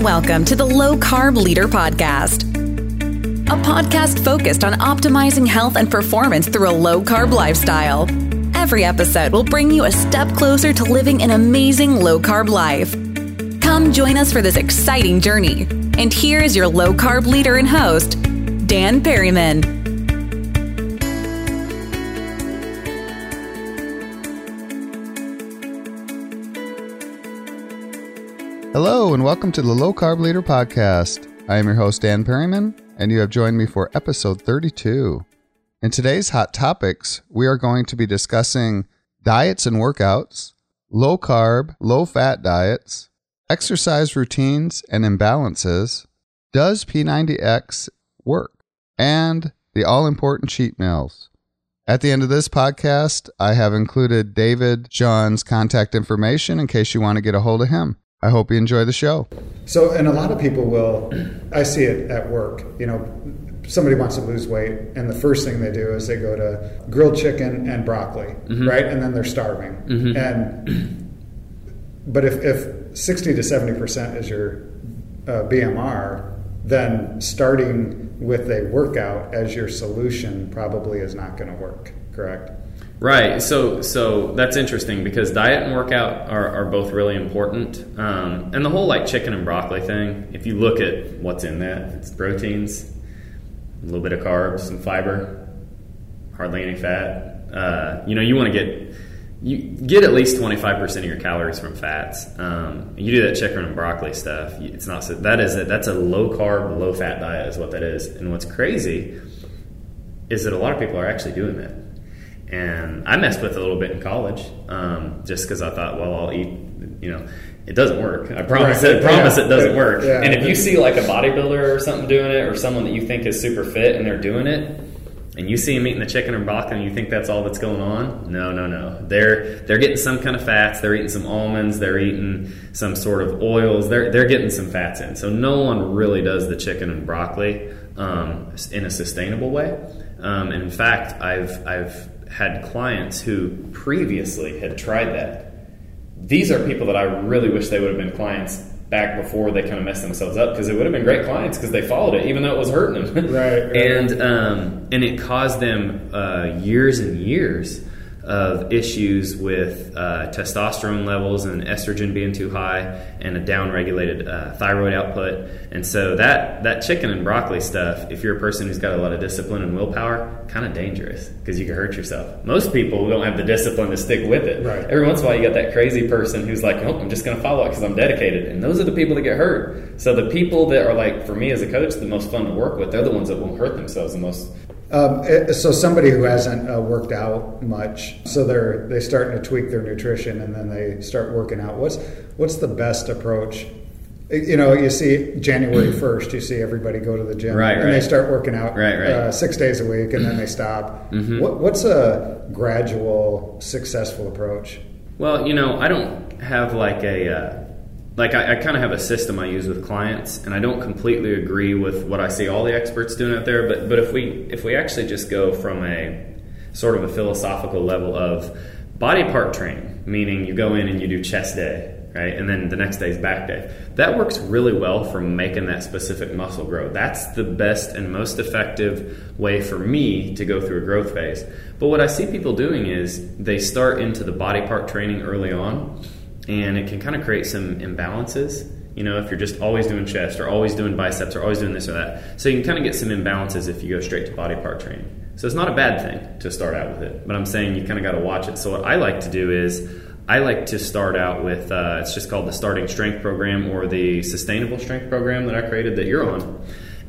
Welcome to the Low Carb Leader Podcast, a podcast focused on optimizing health and performance through a low carb lifestyle. Every episode will bring you a step closer to living an amazing low carb life. Come join us for this exciting journey. And here is your low carb leader and host, Dan Perryman. Hello, and welcome to the Low Carb Leader Podcast. I am your host, Dan Perryman, and you have joined me for episode 32. In today's Hot Topics, we are going to be discussing diets and workouts, low carb, low fat diets, exercise routines and imbalances, does P90X work, and the all important cheat meals. At the end of this podcast, I have included David Sean's contact information in case you want to get a hold of him. I hope you enjoy the show. So, and a lot of people will, I see it at work, you know, somebody wants to lose weight, and the first thing they do is they go to grilled chicken and broccoli, mm-hmm. right? And then they're starving. Mm-hmm. And, but if, if 60 to 70% is your uh, BMR, then starting with a workout as your solution probably is not going to work, correct? Right. So so that's interesting because diet and workout are, are both really important. Um, and the whole like chicken and broccoli thing, if you look at what's in that, it's proteins, a little bit of carbs, some fiber, hardly any fat. Uh, you know, you want to get you get at least 25% of your calories from fats. Um, you do that chicken and broccoli stuff. It's not so, that is a, that's a low carb, low fat diet is what that is. And what's crazy is that a lot of people are actually doing that and I messed with it a little bit in college, um, just because I thought, well, I'll eat. You know, it doesn't work. I promise. Right. It, promise yeah. it doesn't work. Yeah. And if you see like a bodybuilder or something doing it, or someone that you think is super fit and they're doing it, and you see them eating the chicken or broccoli, and you think that's all that's going on, no, no, no. They're they're getting some kind of fats. They're eating some almonds. They're eating some sort of oils. They're they're getting some fats in. So no one really does the chicken and broccoli um, in a sustainable way. Um, and in fact, I've I've had clients who previously had tried that. These are people that I really wish they would have been clients back before they kind of messed themselves up because it would have been great clients because they followed it even though it was hurting them. right, right. And um, and it caused them uh, years and years of issues with uh, testosterone levels and estrogen being too high and a downregulated uh, thyroid output. And so that that chicken and broccoli stuff, if you're a person who's got a lot of discipline and willpower, kind of dangerous because you can hurt yourself. Most people don't have the discipline to stick with it. Right. Every once in a while, you got that crazy person who's like, "Oh, I'm just going to follow it because I'm dedicated," and those are the people that get hurt. So the people that are like, for me as a coach, the most fun to work with, they're the ones that won't hurt themselves the most um, eh, so somebody who hasn't uh, worked out much, so they're they starting to tweak their nutrition and then they start working out. What's what's the best approach? Eh, you know, you see January first, you see everybody go to the gym, right, and right. they start working out right, right. Uh, six days a week, and then they stop. Mm-hmm. What, what's a gradual, successful approach? Well, you know, I don't have like a. Uh, like I, I kind of have a system I use with clients, and I don't completely agree with what I see all the experts doing out there. But but if we if we actually just go from a sort of a philosophical level of body part training, meaning you go in and you do chest day, right, and then the next day is back day. That works really well for making that specific muscle grow. That's the best and most effective way for me to go through a growth phase. But what I see people doing is they start into the body part training early on and it can kind of create some imbalances. You know, if you're just always doing chest or always doing biceps or always doing this or that. So you can kind of get some imbalances if you go straight to body part training. So it's not a bad thing to start out with it, but I'm saying you kind of got to watch it. So what I like to do is I like to start out with uh, it's just called the starting strength program or the sustainable strength program that I created that you're on.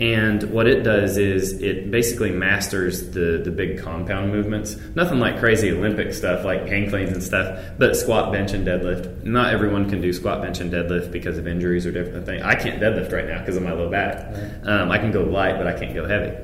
And what it does is it basically masters the, the big compound movements. Nothing like crazy Olympic stuff like hang cleans and stuff, but squat, bench, and deadlift. Not everyone can do squat, bench, and deadlift because of injuries or different things. I can't deadlift right now because of my low back. Um, I can go light, but I can't go heavy.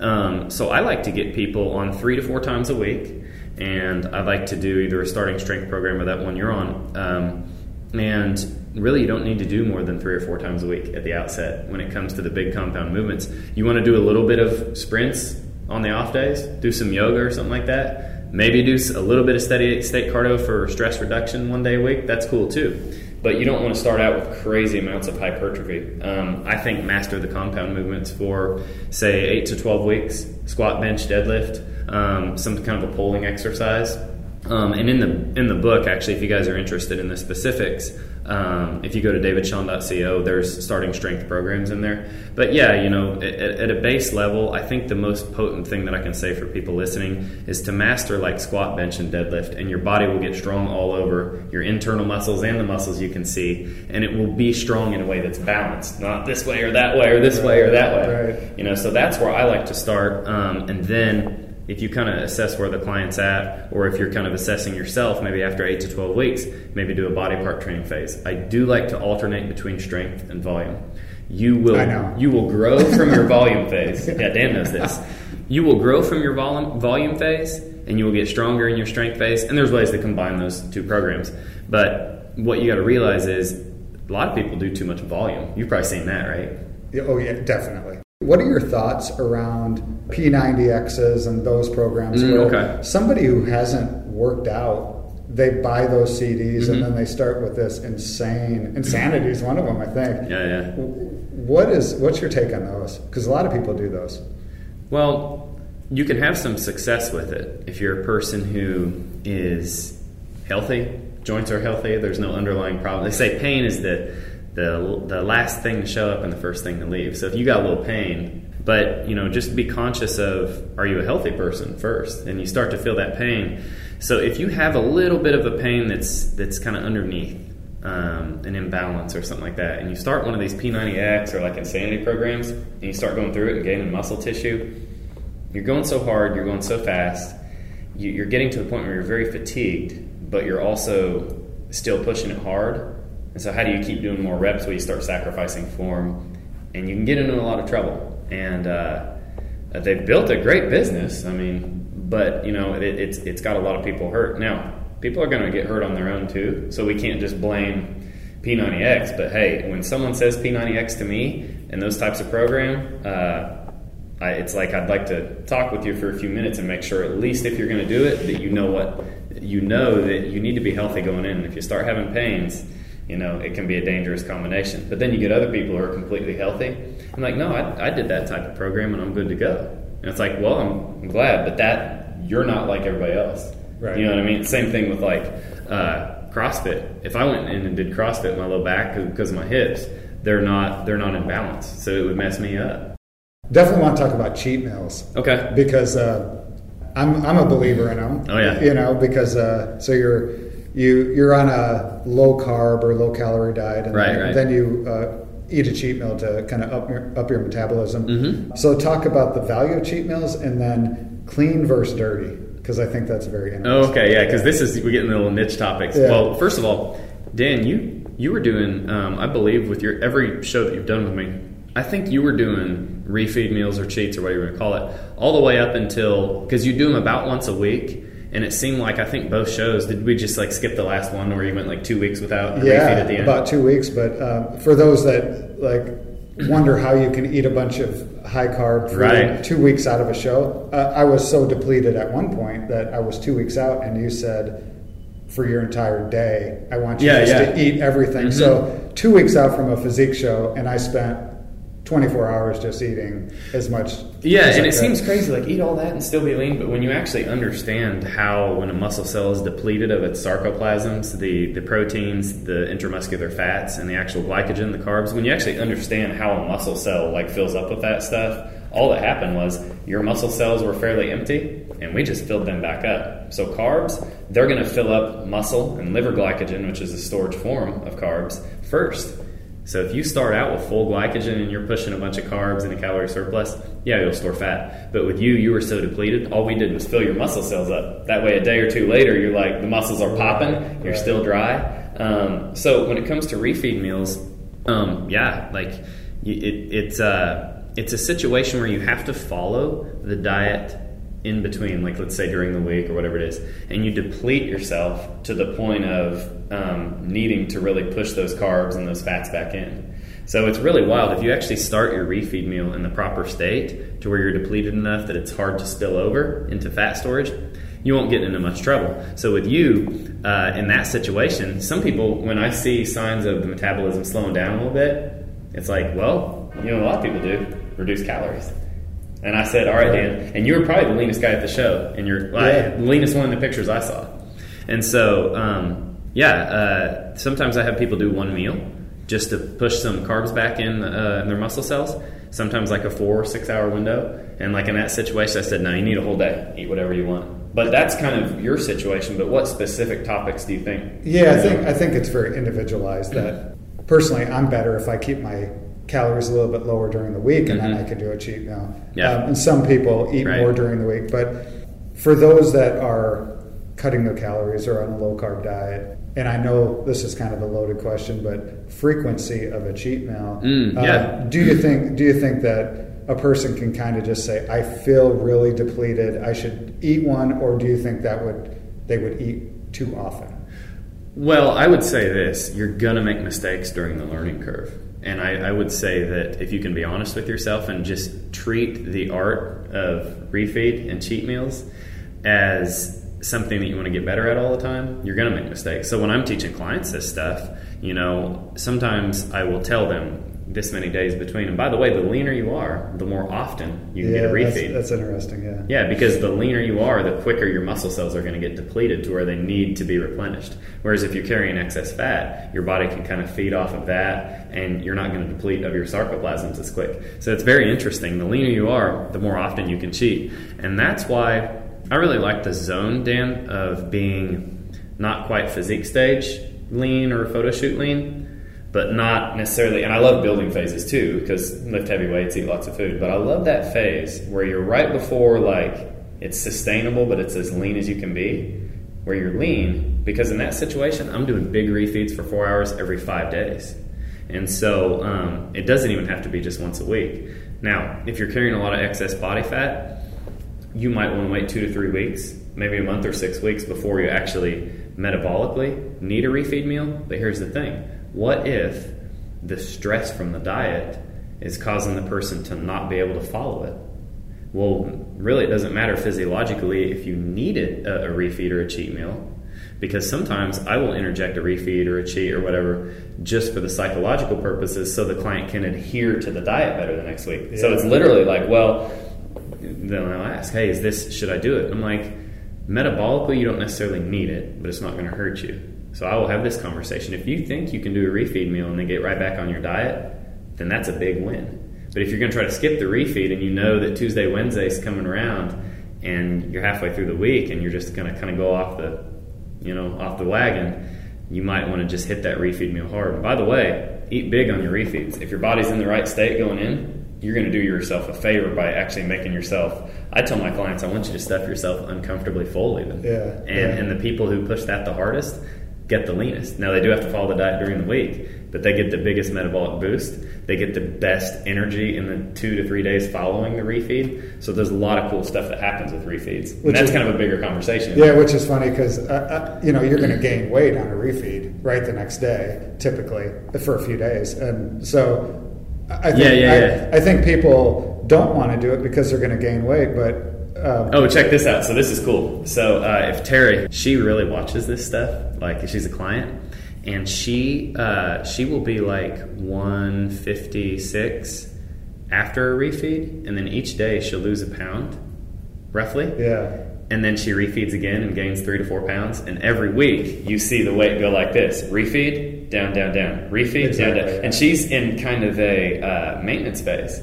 Um, so I like to get people on three to four times a week, and I like to do either a starting strength program or that one you're on. Um, and really, you don't need to do more than three or four times a week at the outset when it comes to the big compound movements. You want to do a little bit of sprints on the off days, do some yoga or something like that. Maybe do a little bit of steady state cardio for stress reduction one day a week. That's cool too. but you don't want to start out with crazy amounts of hypertrophy. Um, I think master the compound movements for say eight to twelve weeks: squat, bench, deadlift, um, some kind of a pulling exercise. Um, and in the in the book, actually, if you guys are interested in the specifics, um, if you go to davidsean.co, there's starting strength programs in there. But yeah, you know, at, at, a base level, I think the most potent thing that I can say for people listening is to master like squat, bench, and deadlift, and your body will get strong all over your internal muscles and the muscles you can see, and it will be strong in a way that's balanced, not this way or that way or this way or that way. Right. You know, so that's where I like to start, um, and then if you kind of assess where the client's at, or if you're kind of assessing yourself, maybe after eight to 12 weeks, maybe do a body part training phase. I do like to alternate between strength and volume. You will you will grow from your volume phase. Yeah, Dan knows this. You will grow from your volume volume phase, and you will get stronger in your strength phase. And there's ways to combine those two programs. But what you got to realize is a lot of people do too much volume. You've probably seen that, right? Oh yeah, definitely. What are your thoughts around P90Xs and those programs mm, okay. somebody who hasn't worked out, they buy those CDs mm-hmm. and then they start with this insane insanity is one of them, I think. Yeah, yeah. What is what's your take on those? Because a lot of people do those. Well, you can have some success with it if you're a person who is healthy, joints are healthy, there's no underlying problem. They say pain is the the the last thing to show up and the first thing to leave. So if you got a little pain, but you know, just be conscious of are you a healthy person first, and you start to feel that pain. So if you have a little bit of a pain that's that's kind of underneath um, an imbalance or something like that, and you start one of these P90X or like insanity programs, and you start going through it and gaining muscle tissue, you're going so hard, you're going so fast, you, you're getting to the point where you're very fatigued, but you're also still pushing it hard and so, how do you keep doing more reps where you start sacrificing form? And you can get into a lot of trouble. And uh, they've built a great business. I mean, but you know, it, it's it's got a lot of people hurt. Now, people are going to get hurt on their own too. So we can't just blame P90X. But hey, when someone says P90X to me and those types of program, uh, I, it's like I'd like to talk with you for a few minutes and make sure, at least if you're going to do it, that you know what you know that you need to be healthy going in. And if you start having pains, you know, it can be a dangerous combination. But then you get other people who are completely healthy. I'm like, no, I, I did that type of program and I'm good to go. And it's like, well, I'm, I'm glad, but that you're not like everybody else. Right. You know what I mean? Same thing with like uh, CrossFit. If I went in and did CrossFit my low back because of my hips, they're not they're not in balance, so it would mess me up. Definitely want to talk about cheat meals. Okay. Because uh, I'm I'm a believer in them. Oh yeah. You know because uh, so you're you you're on a low carb or low calorie diet, and right, then, right. then you uh, eat a cheat meal to kind of up your, up your metabolism. Mm-hmm. So talk about the value of cheat meals, and then clean versus dirty, because I think that's very interesting. Oh, okay, yeah, because this is we get into little niche topics. Yeah. Well, first of all, Dan, you you were doing, um, I believe, with your every show that you've done with me. I think you were doing refeed meals or cheats or whatever you want to call it, all the way up until because you do them about once a week and it seemed like I think both shows did we just like skip the last one where you went like two weeks without yeah at the end? about two weeks. But uh, for those that like wonder how you can eat a bunch of high carb food right. two weeks out of a show, uh, I was so depleted at one point that I was two weeks out, and you said for your entire day, I want you yeah, just yeah. to eat everything. Mm-hmm. So two weeks out from a physique show, and I spent 24 hours just eating as much. Yeah, and it seems crazy, like eat all that and still be lean. But when you actually understand how, when a muscle cell is depleted of its sarcoplasms, the, the proteins, the intramuscular fats, and the actual glycogen, the carbs, when you actually understand how a muscle cell like fills up with that stuff, all that happened was your muscle cells were fairly empty, and we just filled them back up. So carbs, they're going to fill up muscle and liver glycogen, which is a storage form of carbs, first. So if you start out with full glycogen and you're pushing a bunch of carbs and a calorie surplus, yeah, you'll store fat. But with you, you were so depleted, all we did was fill your muscle cells up. That way, a day or two later, you're like the muscles are popping, you're still dry. Um, so when it comes to refeed meals, um, yeah, like it, it's uh, it's a situation where you have to follow the diet in between, like let's say during the week or whatever it is, and you deplete yourself to the point of um, needing to really push those carbs and those fats back in. So it's really wild if you actually start your refeed meal in the proper state to where you're depleted enough that it's hard to spill over into fat storage. you won't get into much trouble. So with you, uh, in that situation, some people, when I see signs of the metabolism slowing down a little bit, it's like, well, you know, a lot of people do reduce calories. And I said, all right, Dan. And you were probably the leanest guy at the show, and you're Yeah. the leanest one in the pictures I saw. And so, um, yeah, uh, sometimes I have people do one meal just to push some carbs back in, uh, in their muscle cells. Sometimes like a four or six hour window. And like in that situation, I said, no, you need a whole day. Eat whatever you want. But that's kind of your situation. But what specific topics do you think? Yeah, I think I think it's very individualized. That personally, I'm better if I keep my calories a little bit lower during the week, and then I can do a cheat meal. Mm-hmm. Yeah. Um, and some people eat Right. more during the week, but for those that are cutting their calories or on a low carb diet, and I know this is kind of a loaded question, but frequency of a cheat meal. Mm, uh, yeah. do you think? Do you think that? A person can kind of just say, "I feel really depleted. I should eat one," or do you think that would they would eat too often? Well, I would say this you're going to make mistakes during the learning curve. And I, I would say that if you can be honest with yourself and just treat the art of refeed and cheat meals as something that you want to get better at all the time, you're going to make mistakes. So when I'm teaching clients this stuff, you know, sometimes I will tell them this many days between. And by the way, the leaner you are, the more often you can get a that's, refeed. that's interesting. Yeah. Yeah, because the leaner you are, the quicker your muscle cells are going to get depleted to where they need to be replenished. Whereas if you're carrying excess fat, your body can kind of feed off of that and you're not going to deplete of your sarcoplasms as quick. So it's very interesting. The leaner you are, the more often you can cheat. And that's why I really like the zone, Dan, of being not quite physique stage lean or photo shoot lean but not necessarily. And I love building phases too because lift heavy weights, eat lots of food. But I love that phase where you're right before like it's sustainable, but it's as lean as you can be. Where you're lean because in that situation, I'm doing big refeeds for four hours every five days, and so um, it doesn't even have to be just once a week. Now, if you're carrying a lot of excess body fat, you might want to wait two to three weeks, maybe a month or six weeks before you actually metabolically need a refeed meal. But here's the thing what if the stress from the diet is causing the person to not be able to follow it? Well, really, it doesn't matter physiologically if you needed a, uh, a refeed or a cheat meal, because sometimes I will interject a refeed or a cheat or whatever just for the psychological purposes so the client can adhere to the diet better the next week. So it's literally like, well, then I'll ask, hey, is this, should I do it? I'm like, metabolically, you don't necessarily need it, but it's not going to hurt you. So I will have this conversation. If you think you can do a refeed meal and then get right back on your diet, then that's a big win. But if you're going to try to skip the refeed and you know that Tuesday, Wednesday is coming around and you're halfway through the week and you're just going to kind of go off the, you know, off the wagon, you might want to just hit that refeed meal hard. And by the way, eat big on your refeeds. If your body's in the right state going in, you're going to do yourself a favor by actually making yourself. I tell my clients, I want you to stuff yourself uncomfortably full, even. Yeah, And yeah. and the people who push that the hardest get the leanest. Now they do have to follow the diet during the week, but they get the biggest metabolic boost. They get the best energy in the two to three days following the refeed. So there's a lot of cool stuff that happens with refeeds. And that's is- kind of a bigger conversation. Yeah, which is funny because uh, uh, you know you're going to gain weight on a refeed right the next day, typically for a few days, and so I I think Yeah, yeah, I, yeah. I think people don't want to do it because they're going to gain weight, but um, Oh, check this out. So this is cool. So uh, if Terry, she really watches this stuff. Like she's a client, and she uh, she will be like 156 after a refeed, and then each day she'll lose a pound, roughly. yeah, And then she refeeds again and gains three to four pounds. And every week you see the weight go like this: refeed, down, down, down, refeed, Exactly, down, down. And she's in kind of a uh, maintenance phase,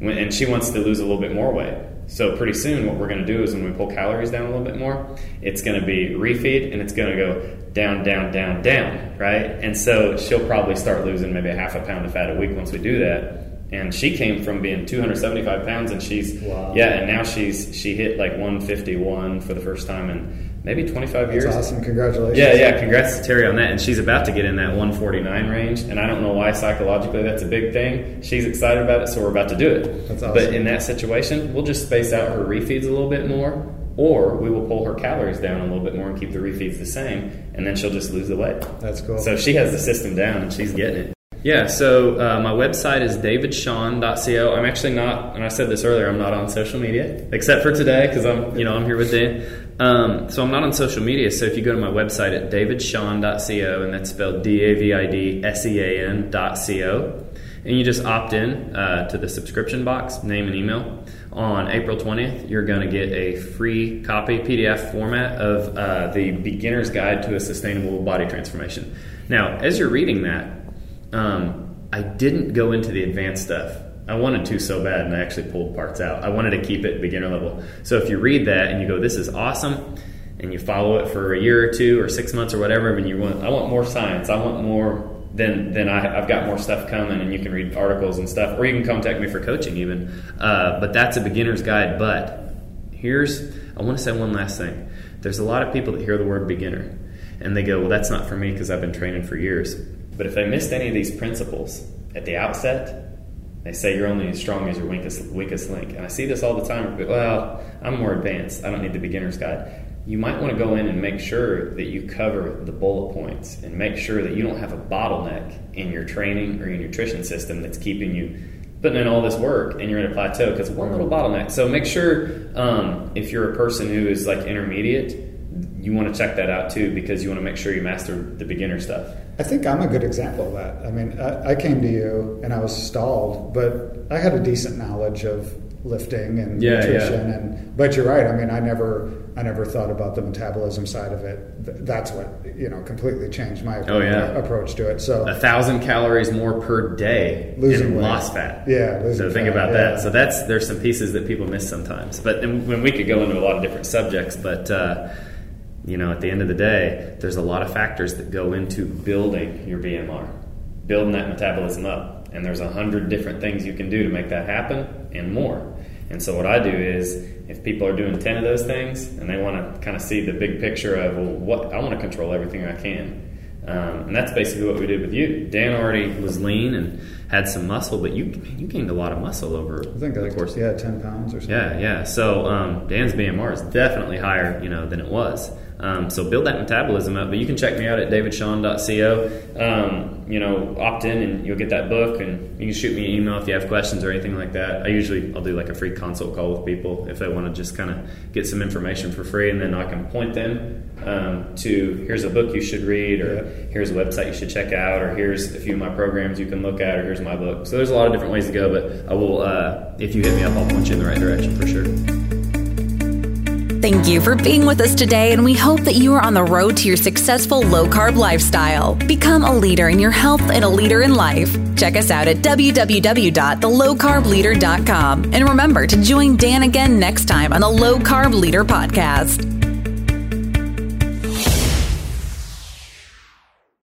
and she wants to lose a little bit more weight. So pretty soon, what we're going to do is when we pull calories down a little bit more, it's going to be refeed, and it's going to go down, down, down, down, right? And so she'll probably start losing maybe a half a pound of fat a week once we do that. And she came from being 275 pounds, and she's Wow. yeah, and now she's she hit like 151 for the first time in maybe 25 that's years. awesome. Congratulations. Yeah, yeah. Congrats to Terry on that. And she's about to get in that 149 range. And I don't know why psychologically that's a big thing. She's excited about it, so we're about to do it. That's awesome. But in that situation, we'll just space out her refeeds a little bit more, or we will pull her calories down a little bit more and keep the refeeds the same, and then she'll just lose the weight. That's cool. So she has the system down and she's getting it. Yeah, so uh, my website is davidsean.co. I'm actually not, and I said this earlier, I'm not on social media except for today because I'm, you know, I'm here with Dan. Um, so I'm not on social media. So if you go to my website at davidsean.co, and that's spelled D A V I D S E A N.co, and you just opt in uh, to the subscription box, name and email. On April 20th, you're going to get a free copy, PDF format of uh, the Beginner's Guide to a Sustainable Body Transformation. Now, as you're reading that, um, I didn't go into the advanced stuff. I wanted to so bad, and I actually pulled parts out. I wanted to keep it beginner level. So if you read that and you go, "This is awesome," and you follow it for a year or two or six months or whatever, and you want, I want more science. I want more. Then, then I, have got more stuff coming, and you can read articles and stuff, or you can contact me for coaching even. Uh, but that's a beginner's guide. But here's, I want to say one last thing. There's a lot of people that hear the word beginner, and they go, "Well, that's not for me because I've been training for years." But if they missed any of these principles at the outset, they say you're only as strong as your weakest, weakest link. And I see this all the time. Well, I'm more advanced. I don't need the beginner's guide. You might want to go in and make sure that you cover the bullet points and make sure that you don't have a bottleneck in your training or your nutrition system that's keeping you putting in all this work and you're in a plateau because one little bottleneck. So make sure um, if you're a person who is like intermediate, you want to check that out too because you want to make sure you master the beginner stuff. I think I'm a good example of that. I mean, I, I, came to you and I was stalled, but I had a decent knowledge of lifting and yeah, nutrition. Yeah. And but you're right. I mean, I never, I never thought about the metabolism side of it. That's what you know completely changed my oh, yeah. approach to it. So a thousand calories more per day losing lost fat. Yeah. Losing weight. So think fat, about that. So that's there's some pieces that people miss sometimes. But when we could go into a lot of different subjects, but. Uh, you know, at the end of the day, there's a lot of factors that go into building your BMR, building that metabolism up. And there's a hundred different things you can do to make that happen and more. And so what I do is if people are doing 10 of those things and they want to kind of see the big picture of, well, what I want to control everything I can. Um, and that's basically what we did with you. Dan already was lean and had some muscle, but you you gained a lot of muscle over I think the course. Yeah, 10 pounds or something. Yeah, yeah. So um, Dan's BMR is definitely higher, you know, than it was. Um, so build that metabolism up. But you can check me out at davidsean.co. Um, you know, opt in and you'll get that book, and you can shoot me an email if you have questions or anything like that. I usually I'll do like a free consult call with people if they want to just kind of get some information for free, and then I can point them um, to here's a book you should read, or here's a website you should check out, or here's a few of my programs you can look at, or here's my book. So there's a lot of different ways to go, but I will uh, if you hit me up, I'll point you in the right direction for sure. Thank you for being with us today, and we hope that you are on the road to your successful low carb lifestyle. Become a leader in your health and a leader in life. Check us out at www.thelowcarbleader.com. And remember to join Dan again next time on the Low Carb Leader Podcast.